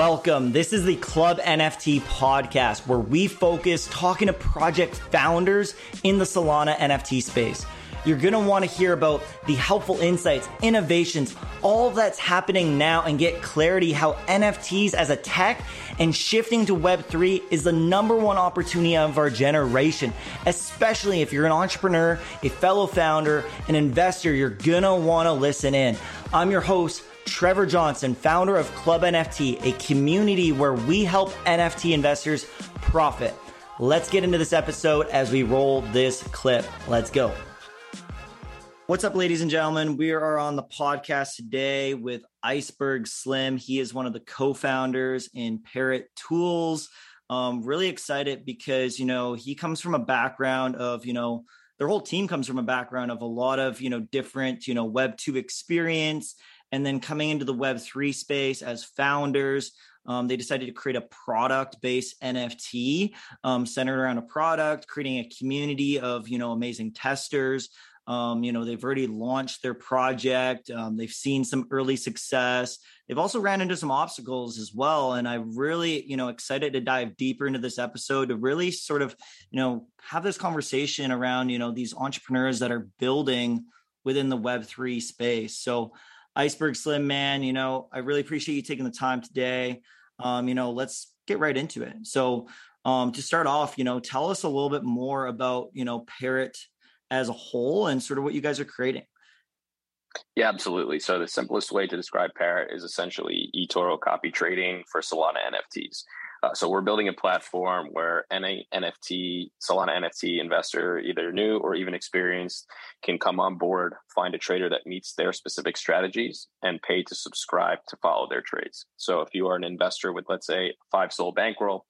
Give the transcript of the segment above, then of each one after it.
Welcome. This is the Club NFT podcast where we focus talking to project founders in the Solana NFT space. You're going to want to hear about the helpful insights, innovations, all that's happening now and get clarity how NFTs as a tech and shifting to Web3 is the number one opportunity of our generation, especially if you're an entrepreneur, a fellow founder, an investor, you're going to want to listen in. I'm your host, Trevor Johnson, founder of Club NFT, a community where we help NFT investors profit. Let's get into this episode as we roll this clip. Let's go. What's up, ladies and gentlemen? We are on the podcast today with Iceberg Slim. He is one of the co founders in Parrot Tools. Um, really excited because, you know, he comes from a background of, you know, their whole team comes from a background of a lot of, you know, different, you know, Web 2 experience. And then coming into the Web 3 space as founders, um, they decided to create a product based NFT um, centered around a product, creating a community of, you know, amazing testers. Um, you know, they've already launched their project. Um, they've seen some early success. They've also ran into some obstacles as well. And I'm really, you know, excited to dive deeper into this episode to really sort of, you know, have this conversation around, you know, these entrepreneurs that are building within the Web3 space. So, Iceberg Slim, man, you know, I really appreciate you taking the time today. Um, you know, let's get right into it. So, um, to start off, you know, tell us a little bit more about, you know, Parrot as a whole and sort of what you guys are creating. Yeah, absolutely. So the simplest way to describe Parrot is essentially eToro copy trading for Solana NFTs. Uh, so we're building a platform where any NFT, Solana NFT investor, either new or even experienced, can come on board, find a trader that meets their specific strategies, and pay to subscribe to follow their trades. So if you are an investor with, let's say, five SOL bankroll,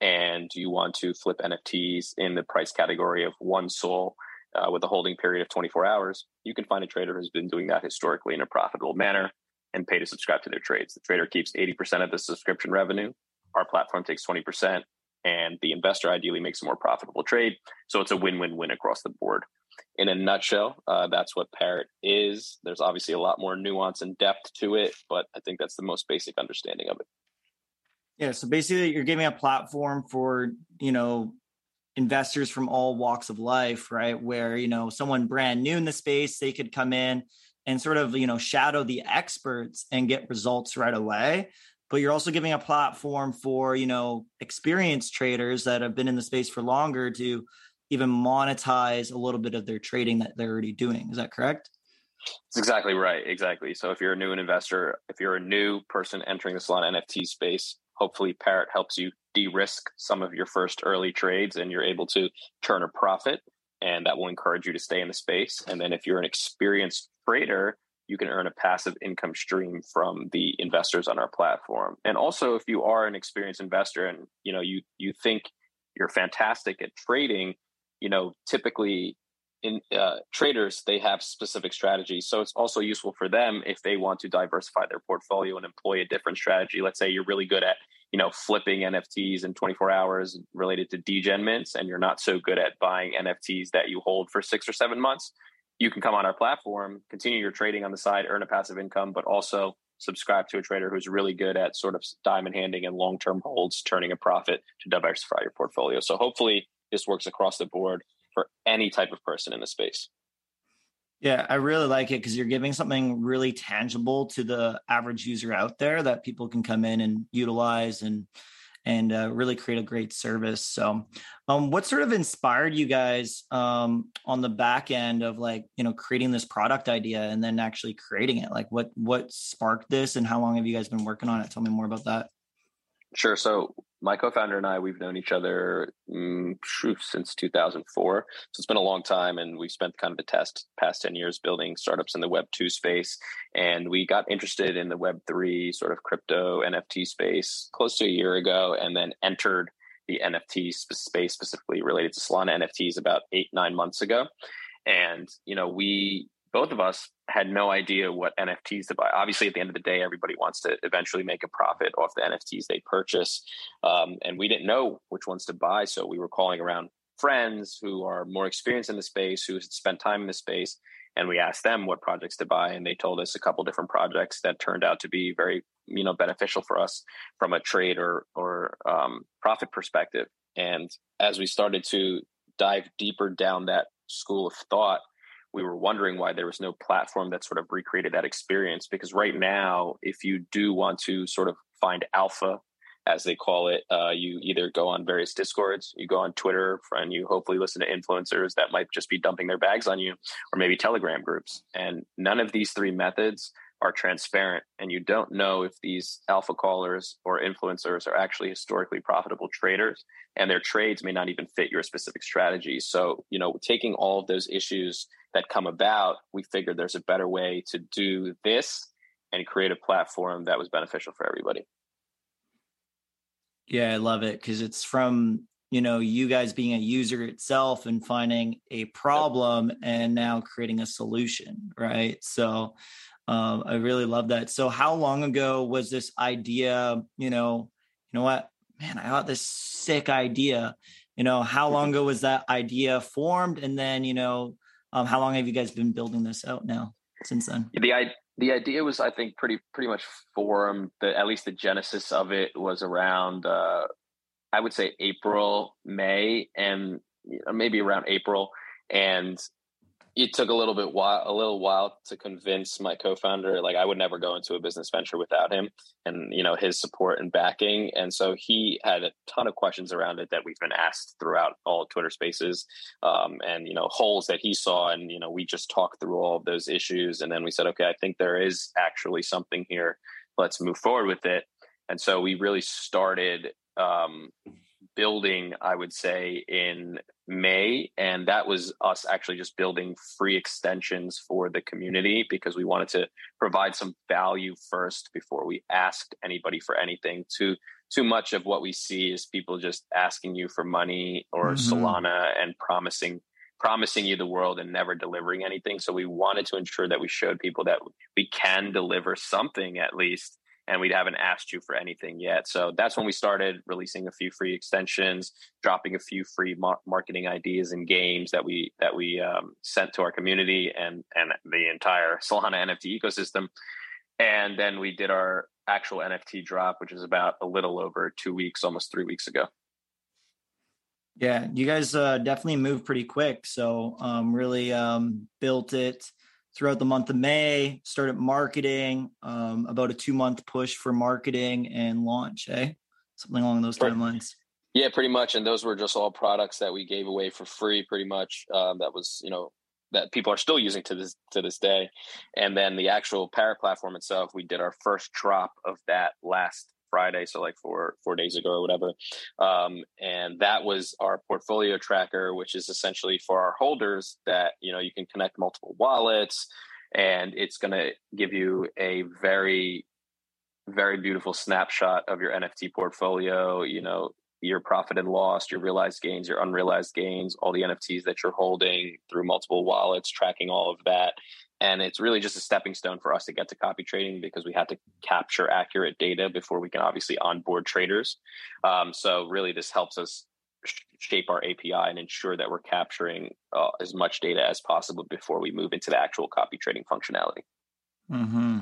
and you want to flip NFTs in the price category of one SOL uh, with a holding period of 24 hours, you can find a trader who's been doing that historically in a profitable manner and pay to subscribe to their trades. The trader keeps 80% of the subscription revenue. Our platform takes 20%, and the investor ideally makes a more profitable trade. So it's a win win win across the board. In a nutshell, uh, that's what Parrot is. There's obviously a lot more nuance and depth to it, but I think that's the most basic understanding of it. Yeah, so basically you're giving a platform for, you know, investors from all walks of life, right? Where, you know, someone brand new in the space, they could come in and sort of, you know, shadow the experts and get results right away. But you're also giving a platform for, you know, experienced traders that have been in the space for longer to even monetize a little bit of their trading that they're already doing. Is that correct? That's exactly right. Exactly. So if you're a new investor, if you're a new person entering the Solana NFT space, hopefully Parrot helps you de-risk some of your first early trades and you're able to turn a profit and that will encourage you to stay in the space and then if you're an experienced trader you can earn a passive income stream from the investors on our platform. And also if you are an experienced investor and you know you you think you're fantastic at trading you know typically in uh, traders they have specific strategies. So it's also useful for them if they want to diversify their portfolio and employ a different strategy. Let's say you're really good at you know flipping nfts in 24 hours related to degen mints and you're not so good at buying nfts that you hold for six or seven months you can come on our platform continue your trading on the side earn a passive income but also subscribe to a trader who's really good at sort of diamond handing and long-term holds turning a profit to diversify your portfolio so hopefully this works across the board for any type of person in the space. Yeah, I really like it because you're giving something really tangible to the average user out there that people can come in and utilize and and uh, really create a great service. So, um, what sort of inspired you guys um, on the back end of like you know creating this product idea and then actually creating it? Like, what what sparked this, and how long have you guys been working on it? Tell me more about that. Sure. So my co-founder and I, we've known each other mm, since 2004. So it's been a long time, and we've spent kind of the test past 10 years building startups in the Web 2 space. And we got interested in the Web 3 sort of crypto NFT space close to a year ago, and then entered the NFT space specifically related to Solana NFTs about eight nine months ago. And you know, we both of us had no idea what NFTs to buy. Obviously, at the end of the day, everybody wants to eventually make a profit off the NFTs they purchase. Um, and we didn't know which ones to buy. So we were calling around friends who are more experienced in the space, who spent time in the space. And we asked them what projects to buy. And they told us a couple different projects that turned out to be very you know beneficial for us from a trade or or um, profit perspective. And as we started to dive deeper down that school of thought, we were wondering why there was no platform that sort of recreated that experience. Because right now, if you do want to sort of find alpha as they call it. Uh, you either go on various discords, you go on Twitter, and you hopefully listen to influencers that might just be dumping their bags on you, or maybe Telegram groups. And none of these three methods are transparent, and you don't know if these alpha callers or influencers are actually historically profitable traders, and their trades may not even fit your specific strategy. So, you know, taking all of those issues that come about, we figured there's a better way to do this and create a platform that was beneficial for everybody. Yeah, I love it because it's from you know you guys being a user itself and finding a problem and now creating a solution, right? So um, I really love that. So how long ago was this idea? You know, you know what, man, I got this sick idea. You know, how long ago was that idea formed? And then you know, um, how long have you guys been building this out now since then? The the idea was i think pretty pretty much formed the at least the genesis of it was around uh i would say april may and maybe around april and it took a little bit while a little while to convince my co-founder like i would never go into a business venture without him and you know his support and backing. And so he had a ton of questions around it that we've been asked throughout all twitter spaces um, and you know holes that he saw. And you know we just talked through all of those issues. And then we said okay i think there is actually something here. Let's move forward with it. And so we really started um, building, I would say, in May. And that was us actually just building free extensions for the community because we wanted to provide some value first before we asked anybody for anything. Too too much of what we see is people just asking you for money or mm-hmm. Solana and promising promising you the world and never delivering anything. So we wanted to ensure that we showed people that we can deliver something at least and we haven't asked you for anything yet. So that's when we started releasing a few free extensions, dropping a few free mar- marketing ideas and games that we that we um, sent to our community and and the entire Solana NFT ecosystem. And then we did our actual NFT drop, which is about a little over two weeks, almost three weeks ago. Yeah, you guys uh, definitely moved pretty quick. So um, really um, built it throughout the month of May, started marketing, um, about a two month push for marketing and launch, eh? Something along those timelines. Yeah, pretty much. And those were just all products that we gave away for free, pretty much. Um, that was, you know, that people are still using to this to this day. And then the actual Parrot platform itself, we did our first drop of that last Friday, so like four four days ago or whatever. Um, and that was our portfolio tracker, which is essentially for our holders that you know you can connect multiple wallets, and it's going to give you a very very beautiful snapshot of your NFT portfolio. You know your profit and loss, your realized gains, your unrealized gains, all the NFTs that you're holding through multiple wallets, tracking all of that. And it's really just a stepping stone for us to get to copy trading because we had to capture accurate data before we can obviously onboard traders. Um, so really, this helps us shape our API and ensure that we're capturing uh, as much data as possible before we move into the actual copy trading functionality. Mm-hmm.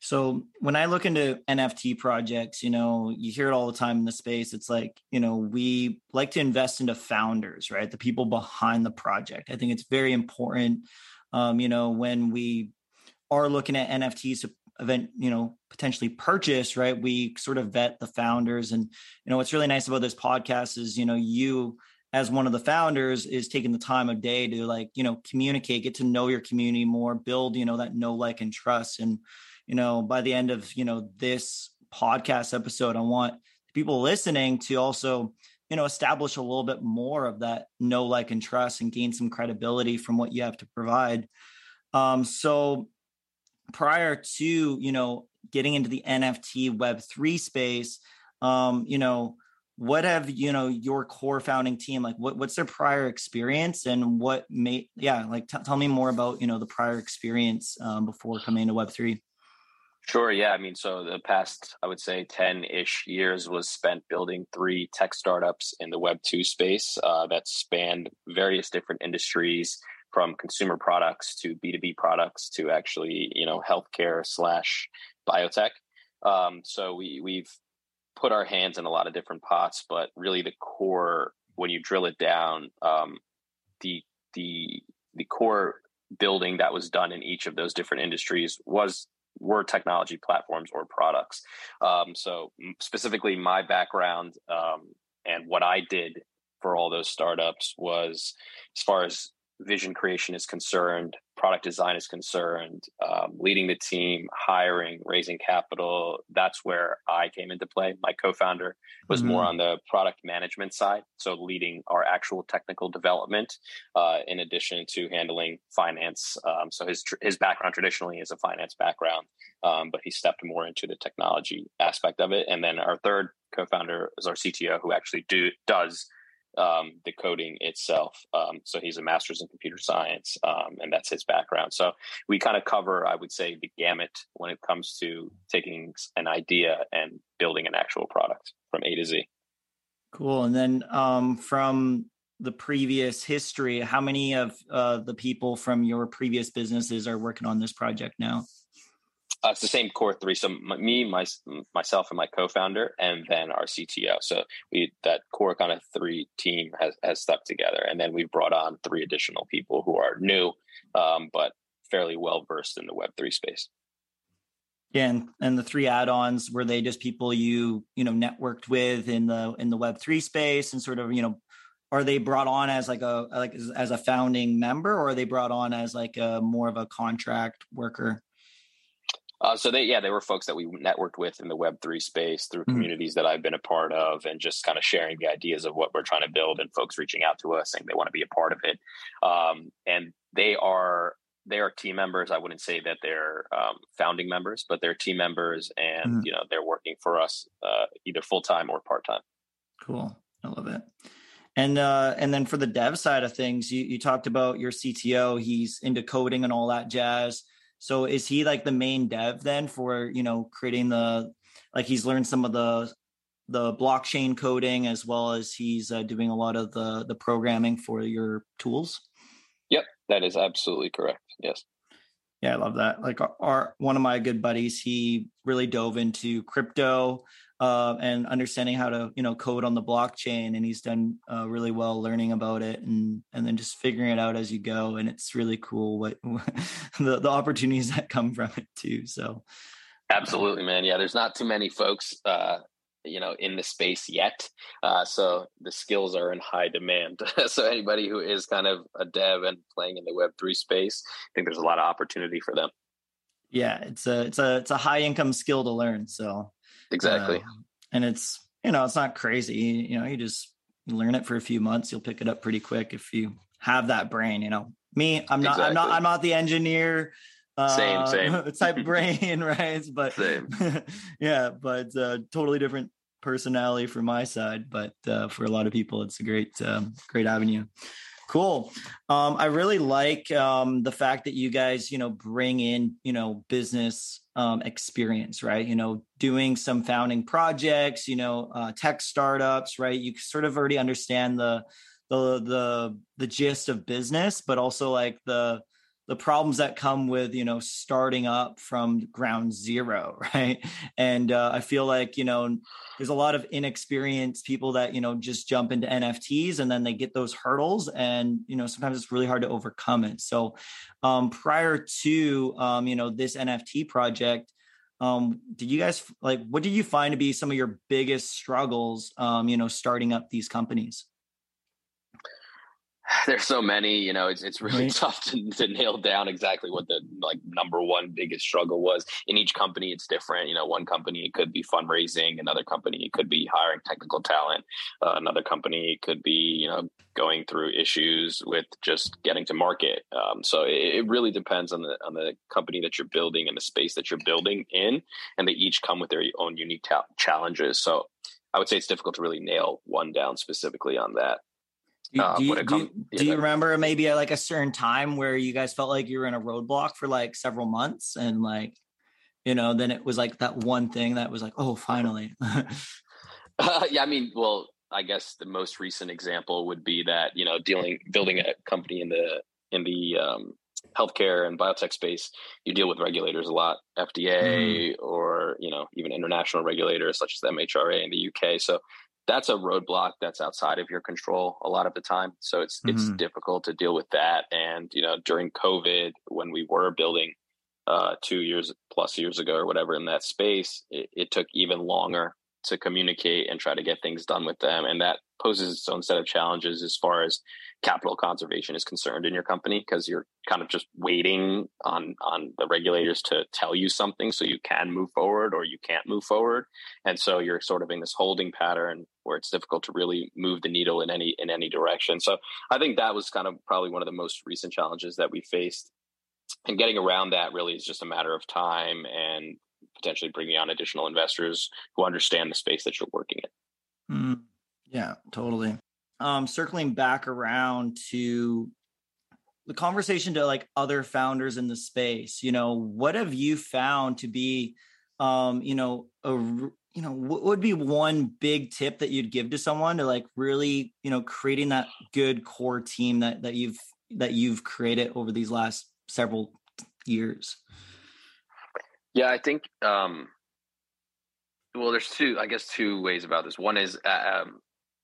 So when I look into NFT projects, you know, you hear it all the time in the space. It's like, you know, we like to invest into founders, right? The people behind the project. I think it's very important um, you know, when we are looking at NFTs to event, you know, potentially purchase, right? We sort of vet the founders. And, you know, what's really nice about this podcast is, you know, you as one of the founders is taking the time of day to like, you know, communicate, get to know your community more, build, you know, that know, like, and trust. And, you know, by the end of, you know, this podcast episode, I want people listening to also you know establish a little bit more of that know like and trust and gain some credibility from what you have to provide. Um, so prior to you know getting into the nft web 3 space um, you know what have you know your core founding team like what, what's their prior experience and what made yeah like t- tell me more about you know the prior experience um, before coming to web 3 Sure. Yeah. I mean, so the past, I would say, 10 ish years was spent building three tech startups in the Web 2 space uh, that spanned various different industries from consumer products to B2B products to actually, you know, healthcare slash biotech. Um, so we we've put our hands in a lot of different pots, but really the core, when you drill it down, um, the the the core building that was done in each of those different industries was were technology platforms or products. Um, so specifically, my background um, and what I did for all those startups was, as far as vision creation is concerned, product design is concerned, um, leading the team, hiring, raising capital, that's where I came into play. My co founder was mm-hmm. more on the product management side, so leading our actual technical development, uh, in addition to handling finance. Um, so his, his background traditionally is a finance background, um, but he stepped more into the technology aspect of it. And then our third co founder is our CTO, who actually do, does um, the coding itself. Um, so he's a master's in computer science, um, and that's his background. So we kind of cover, I would say, the gamut when it comes to taking an idea and building an actual product from A to Z. Cool. And then um, from the previous history, how many of uh, the people from your previous businesses are working on this project now? Uh, it's the same core three. So me, my, myself, and my co-founder, and then our CTO. So we that core kind of three team has has stuck together, and then we've brought on three additional people who are new, um, but fairly well versed in the Web three space. Yeah, and, and the three add-ons were they just people you you know networked with in the in the Web three space, and sort of you know are they brought on as like a like as a founding member, or are they brought on as like a more of a contract worker? Uh, so they, yeah, they were folks that we networked with in the Web three space through mm-hmm. communities that I've been a part of, and just kind of sharing the ideas of what we're trying to build, and folks reaching out to us saying they want to be a part of it. Um, and they are they are team members. I wouldn't say that they're um, founding members, but they're team members, and mm-hmm. you know they're working for us uh, either full time or part time. Cool, I love it. And uh, and then for the dev side of things, you, you talked about your CTO. He's into coding and all that jazz. So is he like the main dev then for, you know, creating the like he's learned some of the the blockchain coding as well as he's uh, doing a lot of the the programming for your tools? Yep, that is absolutely correct. Yes. Yeah, I love that. Like our, our one of my good buddies, he really dove into crypto uh, and understanding how to you know code on the blockchain and he's done uh, really well learning about it and and then just figuring it out as you go and it's really cool what the, the opportunities that come from it too so. Absolutely man. Yeah there's not too many folks uh, you know in the space yet uh, so the skills are in high demand. So anybody who is kind of a dev and playing in the web 3 space i think there's a lot of opportunity for them. Yeah it's a it's a it's a high income skill to learn so Exactly. Uh, and it's, you know, it's not crazy. You know, you just learn it for a few months, you'll pick it up pretty quick if you have that brain, you know. Me, I'm not exactly. I'm not I'm not the engineer uh, same, same type brain, right? But yeah, but uh, totally different personality for my side. But uh, for a lot of people, it's a great, um, great avenue. Cool. Um, I really like um, the fact that you guys, you know, bring in, you know, business um, experience, right? You know, doing some founding projects, you know, uh, tech startups, right? You sort of already understand the the the the gist of business, but also like the the problems that come with you know starting up from ground zero right? And uh, i feel like you know there's a lot of inexperienced people that you know just jump into nfts and then they get those hurdles and you know sometimes it's really hard to overcome it. So um, prior to um, you know this nft project um, did you guys like what did you find to be some of your biggest struggles um, you know starting up these companies there's so many you know it's it's really right. tough to, to nail down exactly what the like number one biggest struggle was. In each company it's different. You know one company it could be fundraising another company it could be hiring technical talent uh, another company it could be you know going through issues with just getting to market. Um, so it, it, really depends on the on the company that you're building and the space that you're building in and they each come with their own unique ta- challenges. So i would say it's difficult to really nail one down specifically on that do, uh, do, you, do, you, do you remember maybe like a certain time where you guys felt like you were in a roadblock for like several months and like, you know, then it was like that one thing that was like, oh, finally. uh, yeah, I mean, well, I guess the most recent example would be that you know dealing building a company in the in the um, healthcare and biotech space, you deal with regulators a lot, FDA mm. or you know even international regulators such as the MHRA in the UK. So that's a roadblock that's outside of your control a lot of the time. So it's mm-hmm. it's difficult to deal with that. And you know during COVID when we were building uh, two years plus years ago or whatever in that space, it, it took even longer to communicate and try to get things done with them. And that poses its own set of challenges as far as capital conservation is concerned in your company because you're kind of just waiting on on the regulators to tell you something so you can move forward or you can't move forward and so you're sort of in this holding pattern where it's difficult to really move the needle in any in any direction so i think that was kind of probably one of the most recent challenges that we faced and getting around that really is just a matter of time and potentially bringing on additional investors who understand the space that you're working in. Mm, yeah, totally. Um, circling back around to the conversation to like other founders in the space, you know, what have you found to be, um, you know, a you know what would be one big tip that you'd give to someone to like really you know creating that good core team that that you've that you've created over these last several years yeah, I think. Um, well, there's two, I guess, two ways about this. One is uh, um,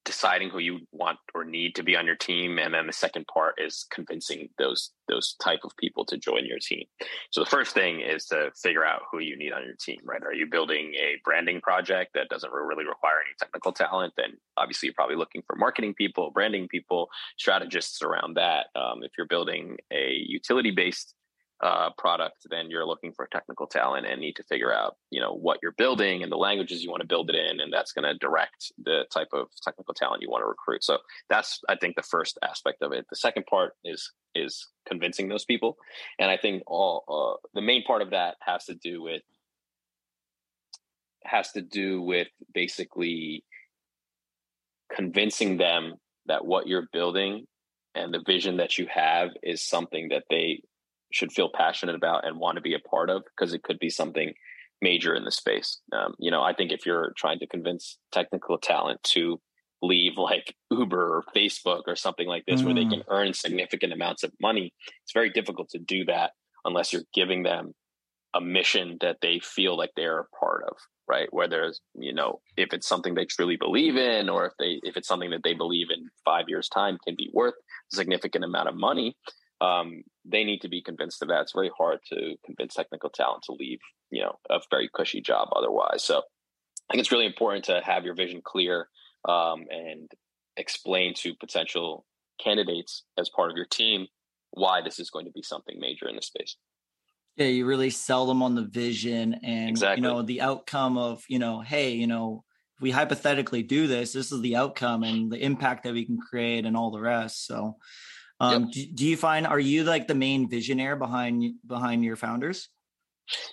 deciding who you want or need to be on your team, and then the second part is convincing those those type of people to join your team. So the first thing is to figure out who you need on your team. Right? Are you building a branding project that doesn't really require any technical talent? Then obviously you're probably looking for marketing people, branding people, strategists around that. Um, if you're building a utility based uh, product, then you're looking for technical talent and need to figure out, you know, what you're building and the languages you want to build it in, and that's going to direct the type of technical talent you want to recruit. So that's, I think, the first aspect of it. The second part is is convincing those people, and I think all uh, the main part of that has to do with has to do with basically convincing them that what you're building and the vision that you have is something that they should feel passionate about and want to be a part of because it could be something major in the space. Um, you know, I think if you're trying to convince technical talent to leave like Uber or Facebook or something like this, mm. where they can mm. earn significant amounts of money, it's very difficult to do that unless you're giving them a mission that they feel like they're a part of right whether it's you know if it's something they truly believe in or if they if it's something that they believe in five years time can be worth a significant amount of money um, they need to be convinced of that. It's very hard to convince technical talent to leave, you know, a very cushy job otherwise. So I think it's really important to have your vision clear um, and explain to potential candidates as part of your team why this is going to be something major in the space. Yeah, you really sell them on the vision and exactly. you know the outcome of you know, hey, you know, if we hypothetically do this, this is the outcome and the impact that we can create and all the rest. So um, yep. do, do you find are you like the main visionary behind behind your founders?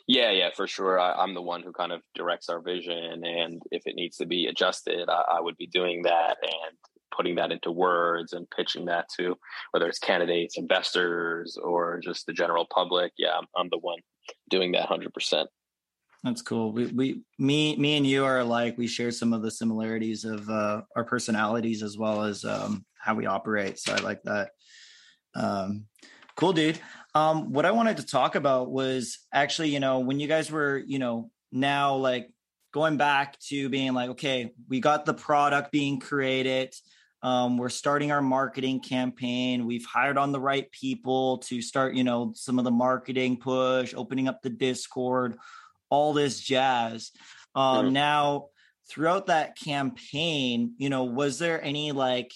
Yeah, yeah, for sure. I, am the one who kind of directs our vision, and if it needs to be adjusted, I, I, would be doing that and putting that into words and pitching that to whether it's candidates, investors, or just the general public. Yeah, I'm, I'm the one doing that hundred percent. That's cool. We, we, me, me, and you are like we share some of the similarities of uh, our personalities as well as um, how we operate. So I like that. Um, cool, dude. Um, what I wanted to talk about was actually, you know, when you guys were, you know, now like going back to being like, okay, we got the product being created. Um, we're starting our marketing campaign. We've hired on the right people to start, you know, some of the marketing push, opening up the Discord, all this jazz. Um, mm-hmm. Now, throughout that campaign, you know, was there any like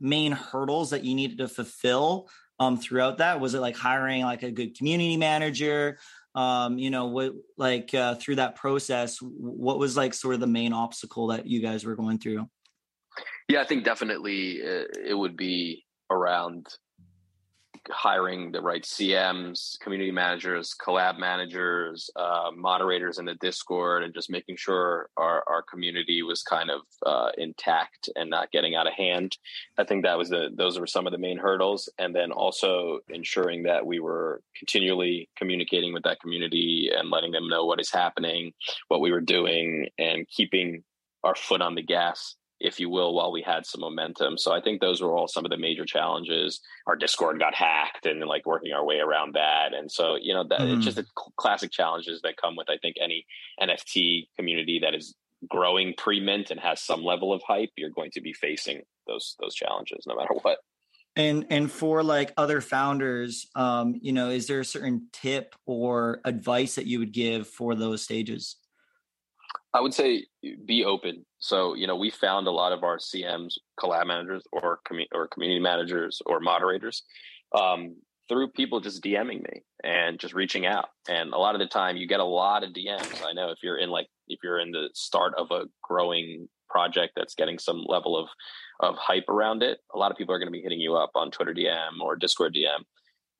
main hurdles that you needed to fulfill um, throughout that? Was it like hiring like a good community manager? Um, you know, what like uh, through that process, what was like sort of the main obstacle that you guys were going through? Yeah, I think definitely uh, it would be around hiring the right CMs, community managers, collab managers, uh, moderators in the Discord, and just making sure our, our community was kind of uh, intact and not getting out of hand. I think that was the those were some of the main hurdles, and then also ensuring that we were continually communicating with that community and letting them know what is happening, what we were doing, and keeping our foot on the gas if you will, while we had some momentum. So I think those were all some of the major challenges. Our Discord got hacked and like working our way around that. And so, you know, that mm. it's just the classic challenges that come with, I think, any NFT community that is growing pre-mint and has some level of hype, you're going to be facing those those challenges no matter what. And and for like other founders, um, you know, is there a certain tip or advice that you would give for those stages? I would say be open. So, you know, we found a lot of our CMs, collab managers, or com- or community managers or moderators um, through people just DMing me and just reaching out. And a lot of the time, you get a lot of DMs. I know if you're in like if you're in the start of a growing project that's getting some level of of hype around it, a lot of people are going to be hitting you up on Twitter DM or Discord DM.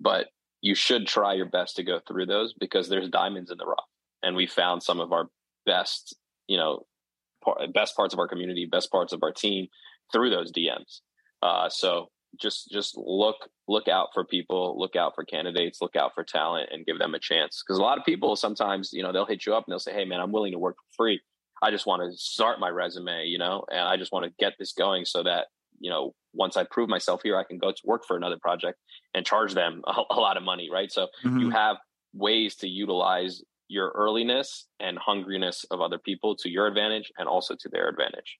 But you should try your best to go through those because there's diamonds in the rough. And we found some of our best, you know, best parts of our community, best parts of our team through those DMs. Uh, so just just look look out for people, look out for candidates, look out for talent, and give them a chance. Because a lot of people sometimes, you know, they'll hit you up and they'll say, "Hey, man, I'm willing to work for free. I just want to start my resume, you know, and I just want to get this going so that you know once I prove myself here, I can go to work for another project and charge them a, a lot of money, right? So mm-hmm. you have ways to utilize your earliness and hungriness of other people to your advantage and also to their advantage.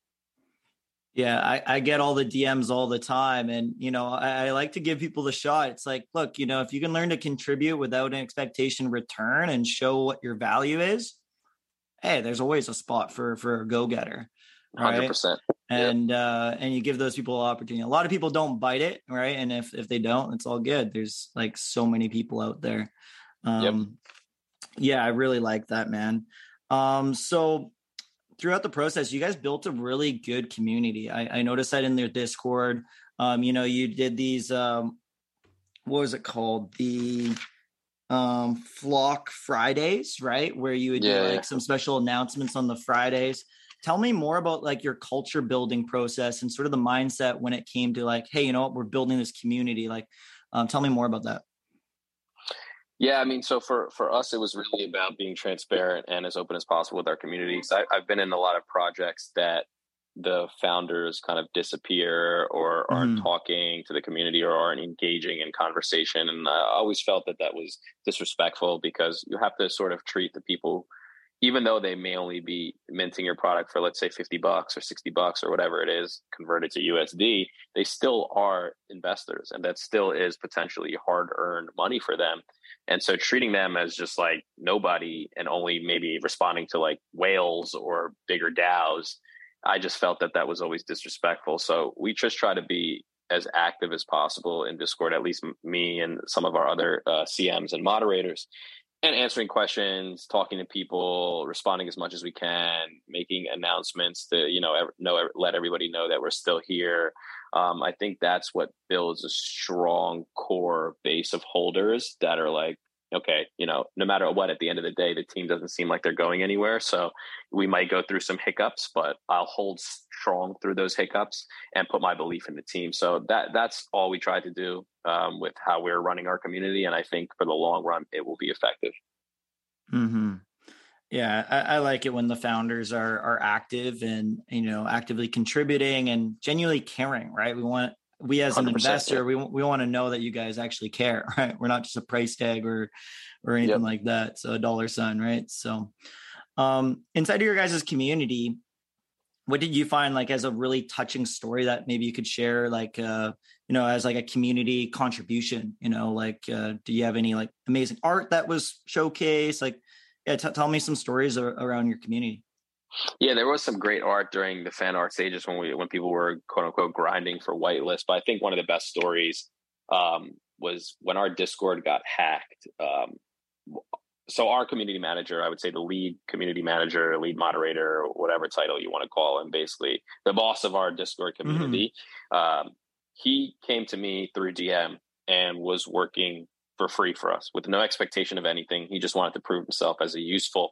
Yeah, I, I, get all the DMs all the time. And, you know, I, I, like to give people the shot. It's like, look, you know, if you can learn to contribute without an expectation return and show what your value is, hey, there's always a spot for for a go-getter. Right? 100%. And yep. uh and you give those people an opportunity. A lot of people don't bite it, right? And if if they don't, it's all good. There's like so many people out there. Um yep. Yeah, I really like that, man. Um so throughout the process, you guys built a really good community. I, I noticed that in their Discord. Um, you know, you did these um what was it called? The um flock Fridays, right? Where you would yeah. do like some special announcements on the Fridays. Tell me more about like your culture building process and sort of the mindset when it came to like, hey, you know what, we're building this community. Like, um, tell me more about that. Yeah, I mean, so for for us, it was really about being transparent and as open as possible with our communities. I, I've been in a lot of projects that the founders kind of disappear or aren't mm. talking to the community or aren't engaging in conversation, and I always felt that that was disrespectful because you have to sort of treat the people even though they may only be minting your product for let's say 50 bucks or 60 bucks or whatever it is converted to USD, they still are investors and that still is potentially hard earned money for them. And so treating them as just like nobody and only maybe responding to like whales or bigger DAOs, I just felt that that was always disrespectful. So we just try to be as active as possible in Discord, at least me and some of our other uh, CMs and moderators, and answering questions, talking to people, responding as much as we can, making announcements to you know know let everybody know that we're still here. Um, I think that's what builds a strong core base of holders that are like, okay, you know, no matter what, at the end of the day, the team doesn't seem like they're going anywhere. So we might go through some hiccups, but I'll hold strong through those hiccups and put my belief in the team. So that that's all we try to do um, with how we're running our community, and I think for the long run, it will be effective. Hmm. Yeah, I, I, like it when the founders are are active and you know actively contributing and genuinely caring. Right? We want we as an investor, yeah. we we want to know that you guys actually care. Right? We're not just a price tag or or anything yep. like that. So a dollar sign, right? So um, inside of your guys' community, what did you find like as a really touching story that maybe you could share like uh you know as like a community contribution you know like uh do you have any like amazing art that was showcased like yeah t- tell me some stories ar- around your community yeah there was some great art during the fan art stages when we when people were quote unquote grinding for whitelist but i think one of the best stories um was when our discord got hacked um so our community manager, I would say the lead community manager, lead moderator, whatever title you want to call him, basically the boss of our Discord mm-hmm. community. Mm-hmm. Um, he came to me through DM and was working for free for us with no expectation of anything. He just wanted to prove himself as a useful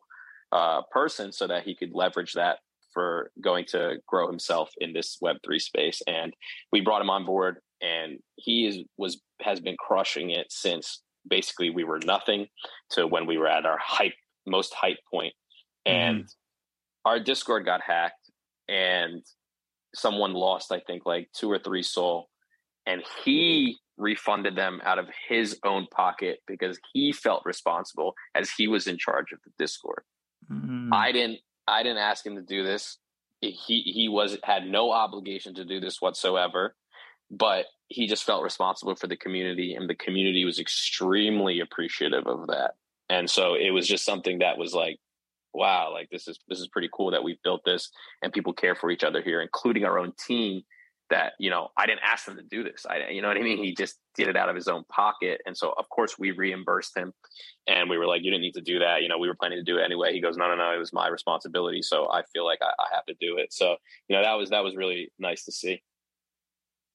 uh, person so that he could leverage that for going to grow himself in this Web3 space. And we brought him on board and he is was has been crushing it since basically we were nothing to when we were at our hype most hype point and mm. our discord got hacked and someone lost, I think, like two or three SOL. and he refunded them out of his own pocket because he felt responsible as he was in charge of the Discord. Mm. I didn't I didn't ask him to do this. He he was had no obligation to do this whatsoever, but he just felt responsible for the community and the community was extremely appreciative of that. And so it was just something that was like wow, like this is this is pretty cool that we've built this and people care for each other here, including our own team. That you know, I didn't ask them to do this. I, you know what I mean. He just did it out of his own pocket, and so of course we reimbursed him, and we were like, "You didn't need to do that." You know, we were planning to do it anyway. He goes, "No, no, no, it was my responsibility." So I feel like I, I have to do it. So you know, that was that was really nice to see.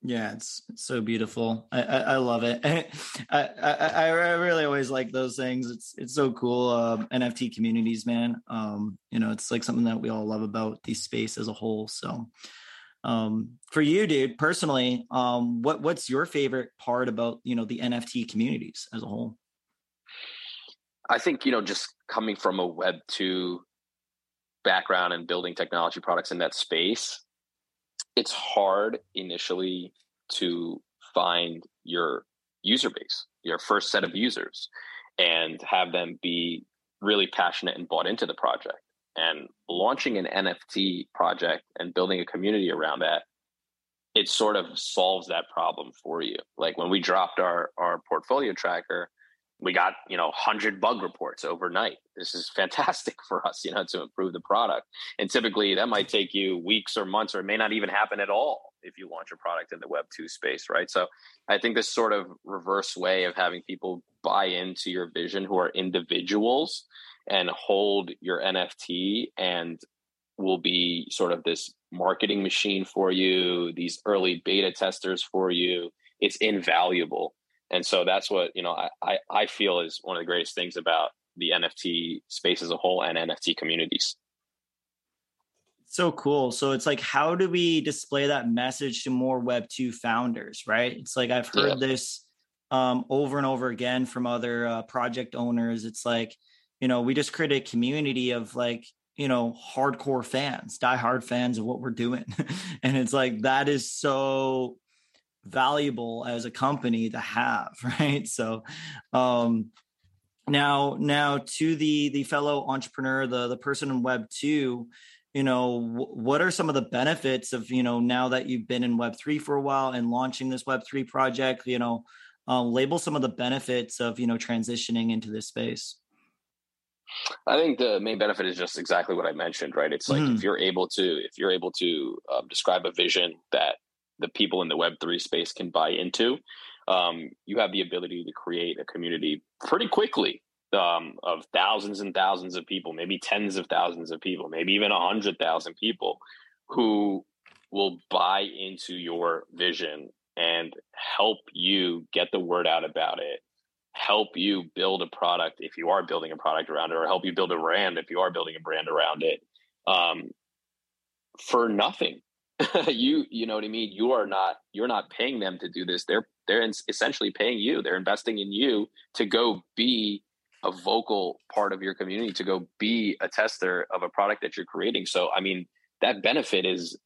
Yeah, it's, so beautiful. I, I, I love it. I, I, I really always like those things. It's it's so cool. Um, NFT communities, man. Um, you know, it's like something that we all love about the space as a whole. So, um, for you, dude, personally, um, what what's your favorite part about you know the NFT communities as a whole? I think you know just coming from a Web two background and building technology products in that space it's hard initially to find your user base, your first set of users, and have them be really passionate and bought into the project. And launching an NFT project and building a community around that, it sort of solves that problem for you. Like when we dropped our our portfolio tracker, we got you know 100 bug reports overnight. This is fantastic for us you know to improve the product. And typically that might take you weeks or months or it may not even happen at all if you launch a product in the web 2 space right? So i think this sort of reverse way of having people buy into your vision who are individuals and hold your nft and will be sort of this marketing machine for you these early beta testers for you it's invaluable. And so that's what you know I, I, I feel is one of the greatest things about the nft space as a whole and nft communities so cool. So it's like how do we display that message to more web 2 founders right? It's like i've heard yeah. this um, over and over again from other uh, project owners. It's like you know we just create a community of like you know hardcore fans die hard fans of what we're doing. And it's like that is so valuable as a company to have right? So um now now to the the fellow entrepreneur the the person in web 2 you know w- what are some of the benefits of you know now that you've been in web 3 for a while and launching this web 3 project you know uh, label some of the benefits of you know transitioning into this space I think the main benefit is just exactly what I mentioned, right? It's like mm. if you're able to if you're able to um, describe a vision that the people in the Web3 space can buy into, um, you have the ability to create a community pretty quickly um, of thousands and thousands of people, maybe tens of thousands of people, maybe even a hundred thousand people who will buy into your vision and help you get the word out about it help you build a product if you are building a product around it or help you build a brand if you are building a brand around it um, for nothing you you know what I mean. You are not you're not paying them to do this. They're they're essentially paying you. They're investing in you to go be a vocal part of your community, to go be a tester of a product that you're creating. So I mean that benefit is,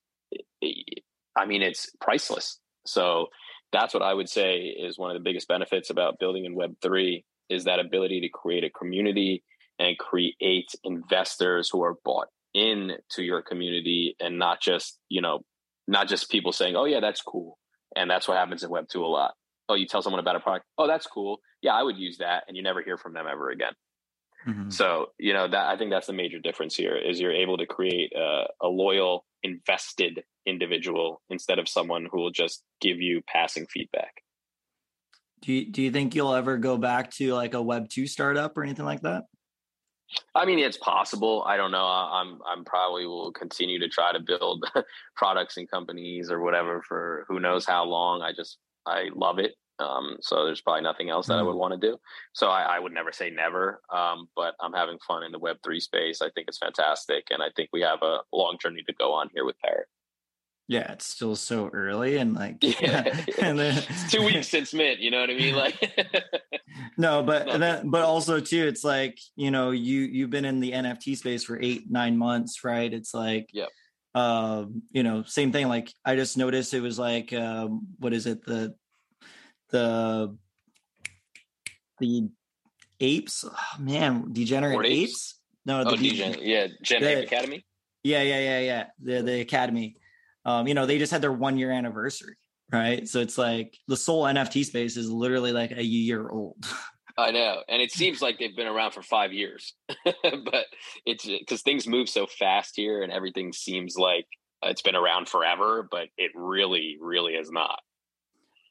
I mean it's priceless. So that's what I would say is one of the biggest benefits about building in Web three is that ability to create a community and create investors who are bought in to your community and not just you know not just people saying oh yeah that's cool and that's what happens in web 2 a lot oh you tell someone about a product oh that's cool yeah i would use that and you never hear from them ever again mm-hmm. so you know that i think that's the major difference here is you're able to create a, a loyal invested individual instead of someone who will just give you passing feedback do you, do you think you'll ever go back to like a web 2 startup or anything like that I mean, it's possible. I don't know. I'm I'm probably will continue to try to build products and companies or whatever for who knows how long. I just I love it. Um, so there's probably nothing else that mm. I would want to do. So I, I would never say never. Um, but I'm having fun in the Web three space. I think it's fantastic, and I think we have a long journey to go on here with Parrot. Yeah, it's still so early and like yeah, and then it's two weeks since mint, you know what I mean? Like no, but then but also too, it's like, you know, you you've been in the NFT space for eight, nine months, right? It's like yep. Uh, you know, same thing. Like I just noticed it was like, um, what is it? The, the, the apes, oh, man, degenerate apes? apes? No, oh, the Degen- yeah, Gen the, Ape Academy. Yeah, yeah, yeah, yeah. The the academy. Um, you know, they just had their one year anniversary, right? So it's like the SOL NFT space is literally like a year old. I know, and it seems like they've been around for five years, but it's uh, because things move so fast here, and everything seems like it's been around forever, but it really, really is not.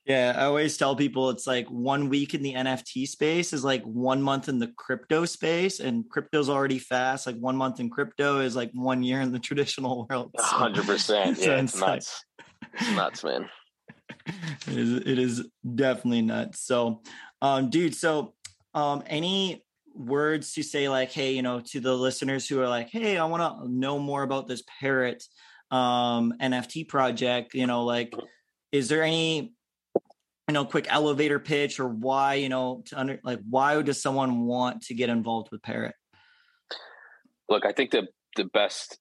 Yeah, I always tell people it's like one week in the NFT space is like one month in the crypto space, and crypto's already fast. Like one month in crypto is like one year in the traditional world. Hundred so, percent. Yeah, it's nuts. it's nuts, man. It is. It is definitely nuts. So, um, dude. So, um, any words to say, like, hey, you know, to the listeners who are like, hey, I want to know more about this parrot um NFT project. You know, like, is there any you know quick elevator pitch or why you know to under like why does someone want to get involved with parrot look i think the the best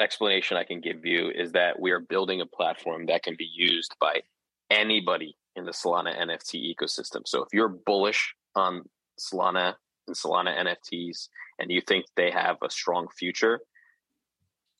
explanation i can give you is that we are building a platform that can be used by anybody in the solana nft ecosystem so if you're bullish on solana and solana nfts and you think they have a strong future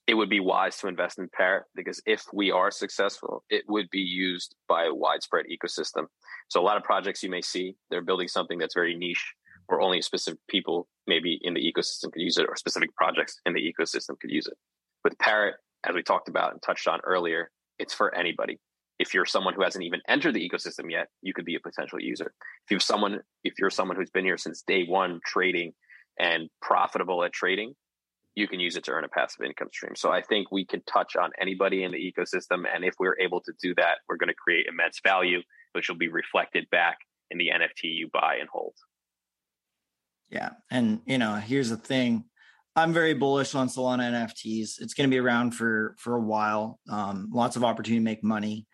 it would be wise to invest in Parrot because if we are successful, it would be used by a widespread ecosystem. So a lot of projects you may see, they're building something that's very niche or only specific people maybe in the ecosystem could use it or specific projects in the ecosystem could use it. With Parrot, as we talked about and touched on earlier, it's for anybody. If you're someone who hasn't even entered the ecosystem yet, you could be a potential user. If you're someone, if you're someone who's been here since day one trading and profitable at trading, you can use it to earn a passive income stream. So I think we can touch on anybody in the ecosystem. And if we're able to do that, we're going to create immense value, which will be reflected back in the NFT you buy and hold. Yeah. And, you know, here's the thing. I'm very bullish on Solana NFTs. It's going to be around for for a while. Um, lots of opportunity to make money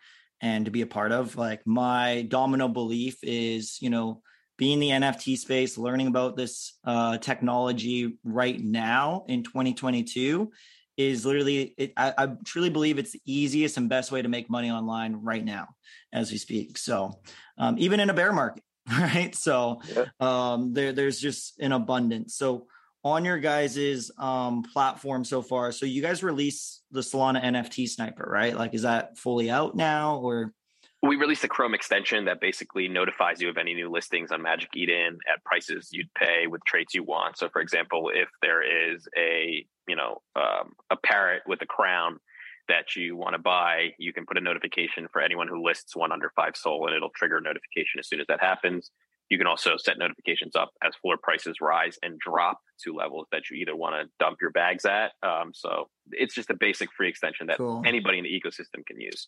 and to be a part of. Like my domino belief is, you know, being the NFT space, learning about this uh, technology right now in 2022 is literally, it, I, I, truly believe it's the easiest and best way to make money online right now as we speak. So, um, even in a bear market, right? So, um, there, there's just an abundance. So, on your guys's um, platform so far, so you guys release the Solana NFT Sniper, right? Like, is that fully out now or? we released a Chrome extension that basically notifies you of any new listings on Magic Eden at prices you'd pay with traits you want. So, for example, if there is a you know um, a parrot with a crown that you want to buy, you can put a notification for anyone who lists one under five SOL, and it'll trigger a notification as soon as that happens. You can also set notifications up as floor prices rise and drop to levels that you either want to dump your bags at. Um, so it's just a basic free extension that cool. anybody in the ecosystem can use.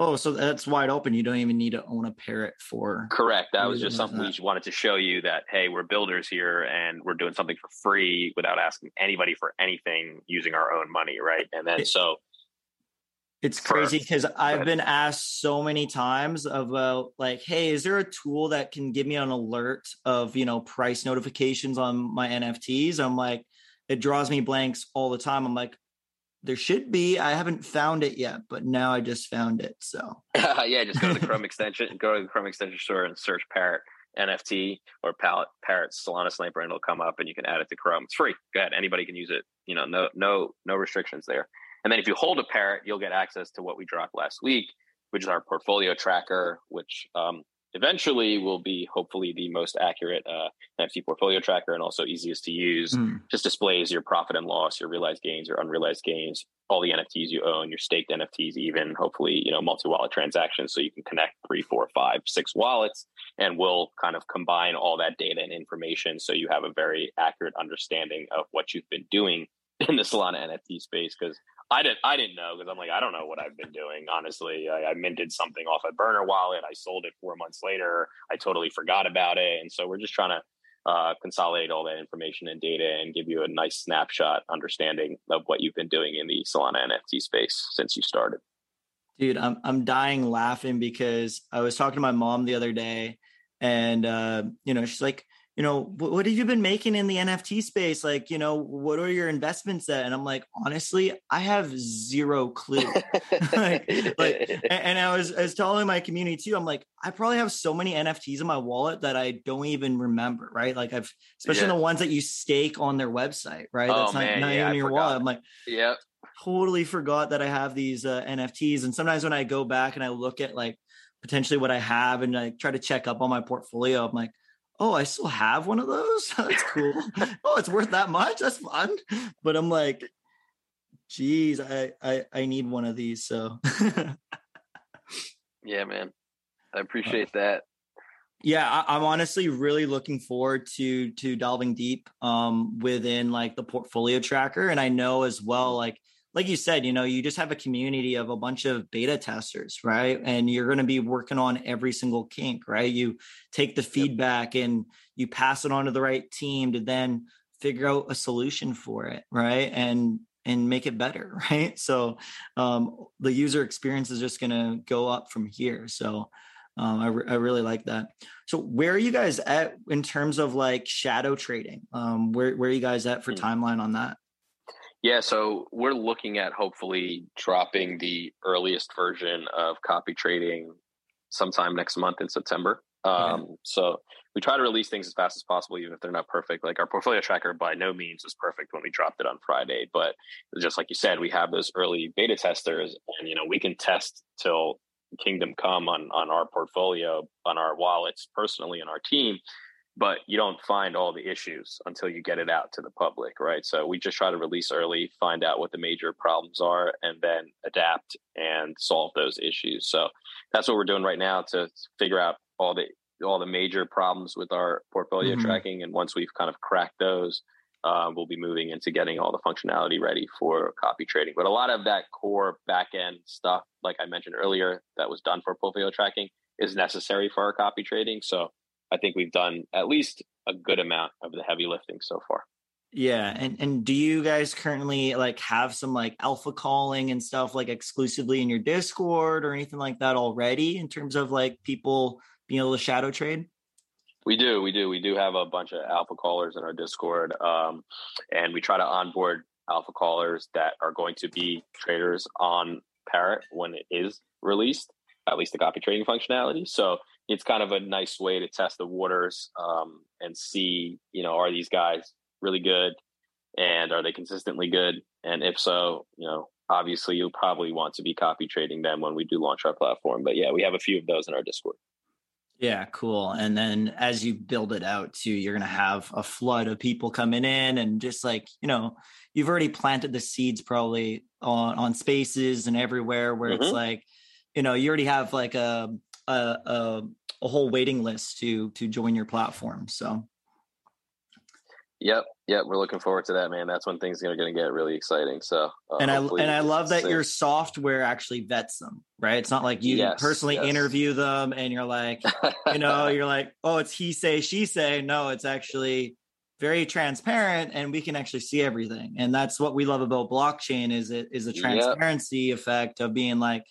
Oh, so that's wide open. You don't even need to own a parrot for. Correct. That was just something that. we wanted to show you that hey, we're builders here and we're doing something for free without asking anybody for anything using our own money, right? And then so it's crazy because I've been asked so many times about like, hey, is there a tool that can give me an alert of you know price notifications on my NFTs? I'm like, it draws me blanks all the time. I'm like, there should be. I haven't found it yet, but now I just found it. So yeah, just go to the Chrome extension, go to the Chrome extension store and search Parrot NFT or Palette Parrot Solana Sniper, and it'll come up, and you can add it to Chrome. It's free. Go ahead, anybody can use it. You know, no no no restrictions there. And then if you hold a parrot, you'll get access to what we dropped last week, which is our portfolio tracker, which um, eventually will be hopefully the most accurate uh, NFT portfolio tracker and also easiest to use. Mm. Just displays your profit and loss, your realized gains, your unrealized gains, all the NFTs you own, your staked NFTs, even hopefully you know multi wallet transactions, so you can connect three, four, five, six wallets, and we'll kind of combine all that data and information so you have a very accurate understanding of what you've been doing in the Solana NFT space because I didn't I didn't know because I'm like I don't know what I've been doing honestly. I, I, minted something off a burner wallet. I sold it four months later. I totally forgot about it, and so we're just trying to uh, consolidate all that information and data and give you a nice snapshot understanding of what you've been doing in the Solana NFT space since you started. Dude, I'm I'm dying laughing because I was talking to my mom the other day, and uh, you know she's like you know, what, have you been making in the NFT space? Like, you know, what are your investments at? And I'm like, honestly, I have zero clue. like, like, and, I was, I was telling my community too, I'm like, I probably have so many NFTs in my wallet that I don't even remember, right? Like I've, especially yeah. the ones that you stake on their website, right? Oh, That's not, man, not yeah, even in your forgot. wallet. I'm like, yeah, totally forgot that I have these uh, NFTs. And sometimes when I go back and I look at like potentially what I have and I try to check up on my portfolio, I'm like, oh, I still have one of those. That's cool. oh, it's worth that much. That's fun. But I'm like, geez, I I, I need one of these. So yeah, man, I appreciate that. Yeah, I, am honestly really looking forward to to delving deep um, within like the portfolio tracker, and I know as well like like you said, you know, you just have a community of a bunch of beta testers, right? And you're going to be working on every single kink, right? You take the feedback yep. and you pass it on to the right team to then figure out a solution for it, right? And and make it better, right? So um, the user experience is just going to go up from here. So um, I, re- I really like that. So where are you guys at in terms of like shadow trading? Um, where where are you guys at for hmm. timeline on that? Yeah, so we're looking at hopefully dropping the earliest version of copy trading sometime next month in September. Um, okay. So we try to release things as fast as possible, even if they're not perfect. Like our portfolio tracker, by no means was perfect when we dropped it on Friday, but just like you said, we have those early beta testers, and you know we can test till kingdom come on on our portfolio, on our wallets, personally, on our team but you don't find all the issues until you get it out to the public, right? So we just try to release early, find out what the major problems are, and then adapt and solve those issues. So that's what we're doing right now to figure out all the all the major problems with our portfolio mm-hmm. tracking. And once we've kind of cracked those, uh, we'll be moving into getting all the functionality ready for copy trading. But a lot of that core back end stuff, like I mentioned earlier, that was done for portfolio tracking is necessary for our copy trading. So I think we've done at least a good amount of the heavy lifting so far. Yeah, and and do you guys currently like have some like alpha calling and stuff like exclusively in your Discord or anything like that already in terms of like people being able to shadow trade? We do, we do, we do have a bunch of alpha callers in our Discord, um, and we try to onboard alpha callers that are going to be traders on Parrot when it is released, at least the copy trading functionality. So it's kind of a nice way to test the waters um, and see, you know, are these guys really good and are they consistently good? And if so, you know, obviously you'll probably want to be copy trading them when we do launch our platform. But yeah, we have a few of those in our Discord. Yeah, cool. And then as you build it out too, you're going to have a flood of people coming in and just like, you know, you've already planted the seeds probably on, on spaces and everywhere where mm-hmm. it's like, you know, you already have like a a, a, a whole waiting list to to join your platform. So Yep, yep, we're looking forward to that, man. That's when things are going to get really exciting. So, uh, and I and I love that your software actually vets them, right? It's not like you yes, personally yes. interview them and you're like, you know, you're like, oh, it's he say, she say. No, it's actually very transparent, and we can actually see everything. And that's what we love about blockchain is it is a transparency yep. effect of being like,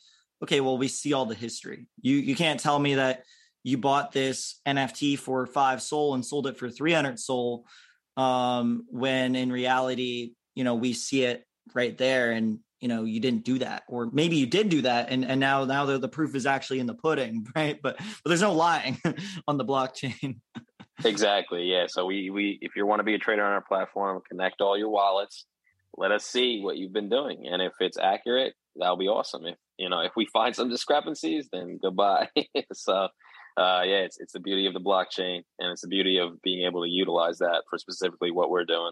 okay, well, we see all the history. You you can't tell me that you bought this NFT for five SOL and sold it for 300 SOL um, when in reality, you know, we see it right there and you know you didn't do that. Or maybe you did do that and and now now the, the proof is actually in the pudding right? But but there's no lying on the blockchain. Exactly yeah. So we we if you want to be a trader on our platform connect all your wallets. Let us see what you've been doing. And if it's accurate that'll be awesome. If you know, if we find some discrepancies, then goodbye. so, uh, yeah, it's it's the beauty of the blockchain, and it's the beauty of being able to utilize that for specifically what we're doing.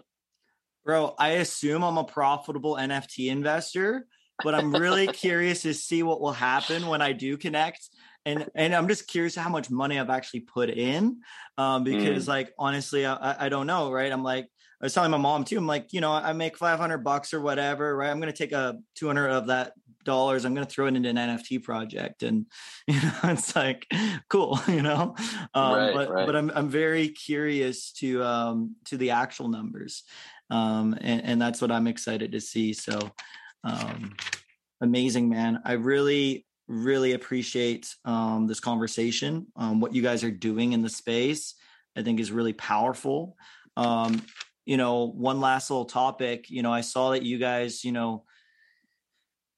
Bro, I assume I'm a profitable NFT investor, but I'm really curious to see what will happen when I do connect. And and I'm just curious how much money I've actually put in, um, because mm. like honestly, I, I don't know, right? I'm like I was telling my mom too. I'm like, you know, I make 500 bucks or whatever, right? I'm going to take a 200 of that dollars i'm going to throw it into an nft project and you know it's like cool you know um, right, but right. but I'm, I'm very curious to um to the actual numbers um and, and that's what i'm excited to see so um amazing man i really really appreciate um this conversation um what you guys are doing in the space I think is really powerful. Um, you know, one last little topic, you know, I saw that you guys, you know,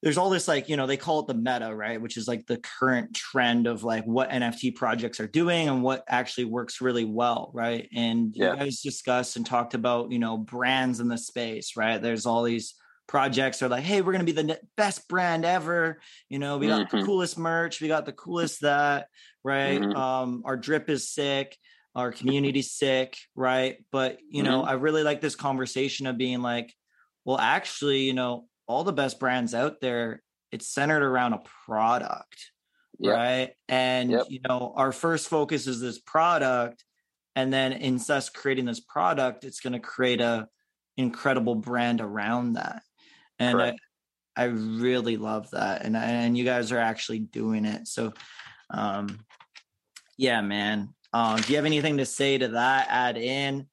there's all this like, you know, they call it the meta, right? Which is like the current trend of like what NFT projects are doing and what actually works really well, right? And yeah. you guys discussed and talked about, you know, brands in the space, right? There's all these projects are like, hey, we're gonna be the best brand ever. You know, we got mm-hmm. the coolest merch, we got the coolest that, right? Mm-hmm. Um, our drip is sick our community's sick, right? But you know, mm-hmm. I really like this conversation of being like, well, actually, you know, all the best brands out there, it's centered around a product, yep. right? And yep. you know, our first focus is this product, and then in us creating this product, it's going to create a incredible brand around that. And I, I really love that, and and you guys are actually doing it. So, um, yeah, man, um, do you have anything to say to that? Add in?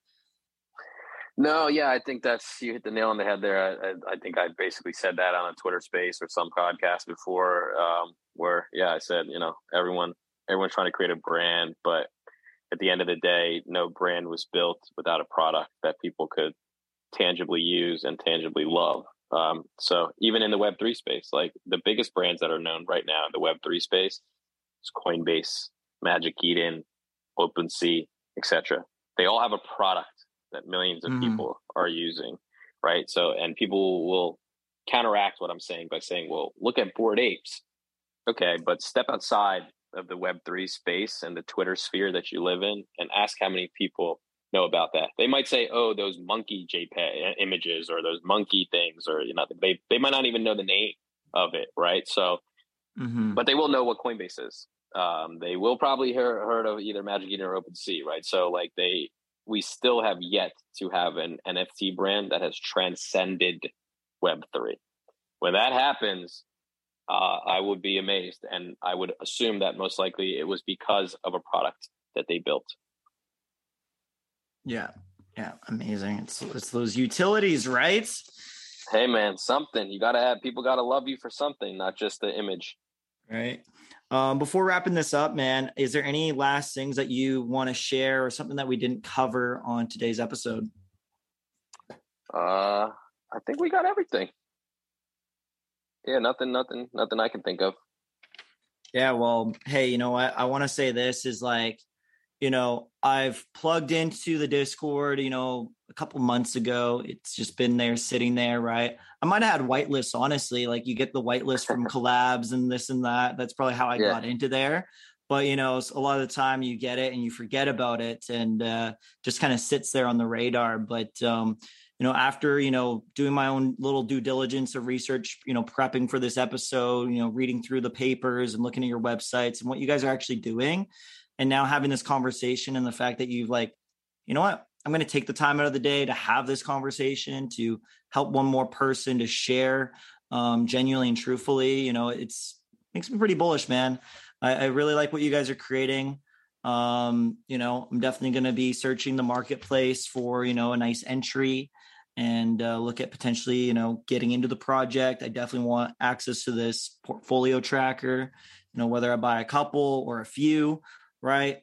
No, yeah, I think that's you hit the nail on the head there. I, I, think I basically said that on a Twitter space or some podcast before, um, where yeah, I said you know everyone everyone's trying to create a brand, but at the end of the day, no brand was built without a product that people could tangibly use and tangibly love. Um, so even in the Web three space, like the biggest brands that are known right now in the Web three space is Coinbase, Magic Eden, OpenSea, etc. They all have a product that millions of mm-hmm. people are using, right? So, and people will counteract what I'm saying by saying, "Well, look at Bored Apes." Okay, but step outside of the Web3 space and the Twitter sphere that you live in, and ask how many people know about that. They might say, "Oh, those monkey JPEG images or those monkey things," or you know, they they might not even know the name of it, right? So, mm-hmm. but they will know what Coinbase is, um, they will probably hear, heard of either Magic Eden or OpenSea, right? So like they, we still have yet to have an NFT brand that has transcended Web three. When that happens, uh, I would be amazed, and I would assume that most likely it was because of a product that they built. Yeah, yeah, amazing. It's it's those utilities, right? Hey man, something you got to have. People got to love you for something, not just the image. Right. Um, before wrapping this up, man, is there any last things that you want to share or something that we didn't cover on today's episode? Uh, I think we got everything. Yeah, nothing, nothing, nothing I can think of. Yeah, well, hey, you know what? I want to say this is like, you know, I've plugged into the Discord, you know, a couple months ago. It's just been there sitting there, right? I might have had whitelists, honestly. Like you get the whitelist from collabs and this and that. That's probably how I yeah. got into there. But you know, a lot of the time you get it and you forget about it and uh, just kind of sits there on the radar. But um, you know, after you know doing my own little due diligence of research, you know, prepping for this episode, you know, reading through the papers and looking at your websites and what you guys are actually doing, and now having this conversation and the fact that you've like, you know what, I'm going to take the time out of the day to have this conversation to help one more person to share um, genuinely and truthfully. You know, it's makes me pretty bullish, man. I, I really like what you guys are creating. Um, you know, I'm definitely going to be searching the marketplace for you know a nice entry and uh, look at potentially you know getting into the project. I definitely want access to this portfolio tracker. You know, whether I buy a couple or a few, right?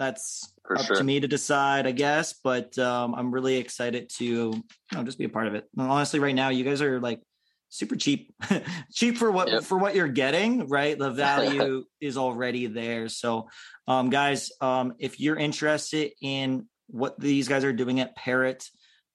That's For up sure. to me to decide, I guess. But um, I'm really excited to you know just be a part of it. And honestly, right now, you guys are like super cheap, cheap for what yep. for what you're getting. Right, the value is already there. So, um, guys, um, if you're interested in what these guys are doing at Parrot.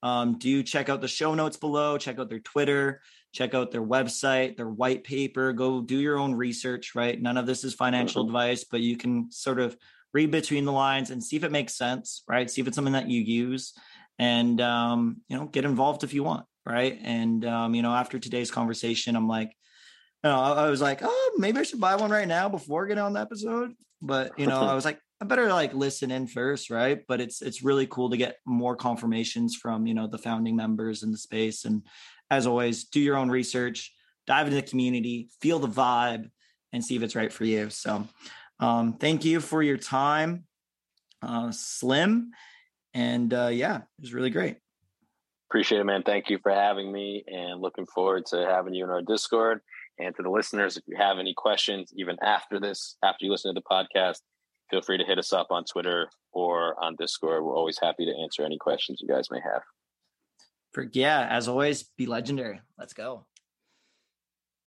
Um, do check out the show notes below, check out their Twitter, check out their website, their white paper, go do your own research, right? None of this is financial mm-hmm. advice, but you can sort of read between the lines and see if it makes sense, right? See if it's something that you use and, um, you know, get involved if you want, right? And, um, you know, after today's conversation, I'm like, you know, I, I was like, oh, maybe I should buy one right now before getting on the episode. But, you know, I was like, I better like listen in first, right? But it's it's really cool to get more confirmations from you know the founding members in the space. And as always, do your own research, dive into the community, feel the vibe, and see if it's right for you. So um, thank you for your time, uh, Slim. And uh, yeah, it was really great. Appreciate it, man. Thank you for having me and looking forward to having you in our Discord. And to the listeners, if you have any questions, even after this, after you listen to the podcast, feel free to hit us up on Twitter or on Discord. We're always happy to answer any questions you guys may have. For, yeah, as always, be legendary. Let's go.